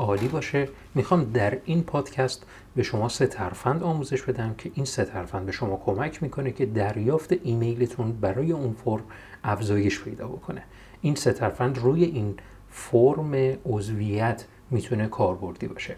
عالی باشه. می‌خوام در این پادکست به شما سه ترفند آموزش بدم که این سه ترفند به شما کمک می‌کنه که دریافت ایمیلتون برای اون فرم افزایش پیدا بکنه. این سه ترفند روی این فرم عضویت می‌تونه کاربردی باشه.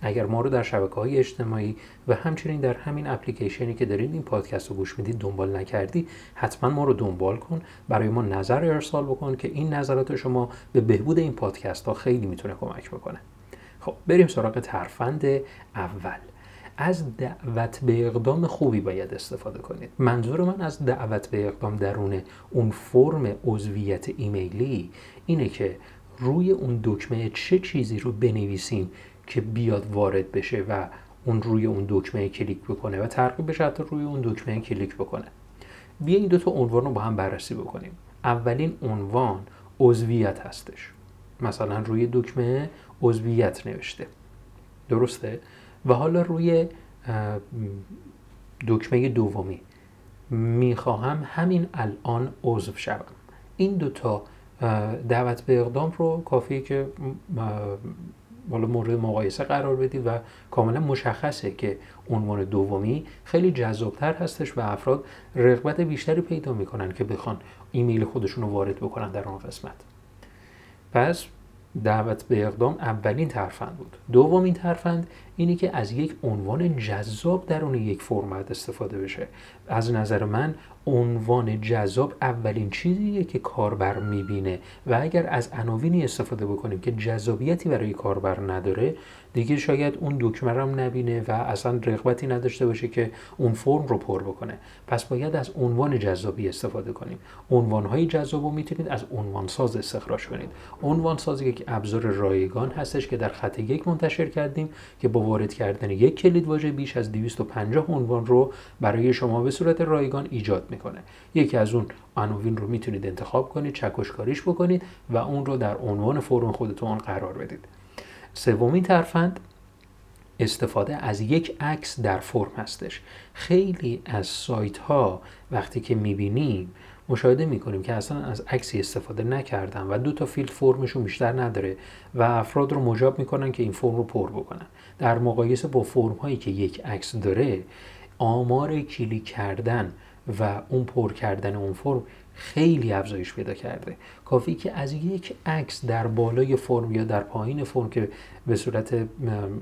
اگر ما رو در شبکه های اجتماعی و همچنین در همین اپلیکیشنی که دارین این پادکست رو گوش می‌دید دنبال نکردی حتما ما رو دنبال کن. برای ما نظر ارسال بکن که این نظرات شما به بهبود این پادکست ها خیلی می‌تونه کمک بکنه. خب بریم سراغ ترفند اول. از دعوت به اقدام خوبی باید استفاده کنید. منظور من از دعوت به اقدام درون اون فرم عضویت ایمیلی اینه که روی اون دکمه چه چیزی رو بنویسیم که بیاد وارد بشه و اون روی اون دکمه کلیک بکنه و ترغیب بشه حتی روی اون دکمه کلیک بکنه. بیا این دو تا عنوان رو با هم بررسی بکنیم. اولین عنوان عضویت هستش. مثلا روی دکمه عضویت نوشته. درسته؟ و حالا روی دکمه دومی می‌خواهم همین الان عضو شوم. این دوتا دعوت به اقدام رو کافیه که حالا مورد مقایسه قرار بدید و کاملا مشخصه که عنوان دومی خیلی جذابتر هستش و افراد رغبت بیشتری پیدا می‌کنن که بخوان ایمیل خودشون رو وارد بکنن در آن قسمت. پس دعوت به اقدام اولین ترفند بود. دومین ترفند اینی که از یک عنوان جذاب درون یک فرمت استفاده بشه. از نظر من عنوان جذاب اولین چیزیه که کاربر می‌بینه و اگر از عناوینی استفاده بکنیم که جذابیتی برای کاربر نداره دیگه شاید اون دکمه هم نبینه و اصلا رغبتی نداشته باشه که اون فرم رو پر بکنه. پس باید از عنوان جذابی استفاده کنیم. عنوان های جذاب رو می‌تونید از عنوان ساز استخراج کنید. عنوان ساز یک ابزار رایگان هستش که در خط یک منتشر کردیم که با وارد کردن یک کلید واژه بیش از 250 عنوان رو برای شما به صورت رایگان ایجاد می‌کنه. یکی از اون عناوین رو می‌تونید انتخاب کنید چکشکاریش بکنید و اون رو در عنوان فرم خودتون قرار بدید. سومین ترفند استفاده از یک عکس در فرم هستش. خیلی از سایت ها وقتی که می‌بینیم مشاهده می‌کنیم که اصلا از عکسی استفاده نکردن و دو تا field فرمشون بیشتر نداره و افراد رو مجاب می‌کنن که این فرم رو پر بکنن. در مقایسه با فرم هایی که یک عکس داره آمار کلیک کردن و اون پر کردن اون فرم خیلی افزایش پیدا کرده. کافی که از یک عکس در بالای فرم یا در پایین فرم که به صورت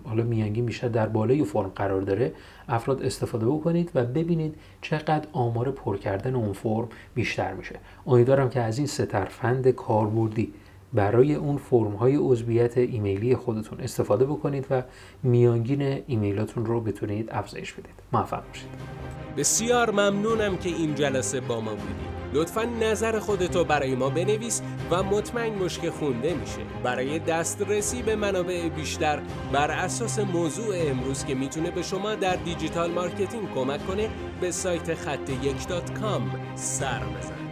حالا میانگی میشه در بالای فرم قرار داره افراد استفاده بکنید و ببینید چقدر آمار پر کردن اون فرم بیشتر میشه. امیدوارم که از این سه ترفند کاربردی برای اون فرم های عضویت ایمیلی خودتون استفاده بکنید و میانگین ایمیلاتون رو بتونید افزایش بدید. موفق باشید. بسیار ممنونم که این جلسه با ما بودید. لطفا نظر خودتو برای ما بنویس و مطمئن باش که خونده میشه. برای دسترسی به منابع بیشتر بر اساس موضوع امروز که می‌تونه به شما در digital marketing کمک کنه به سایت خط یک سر بزن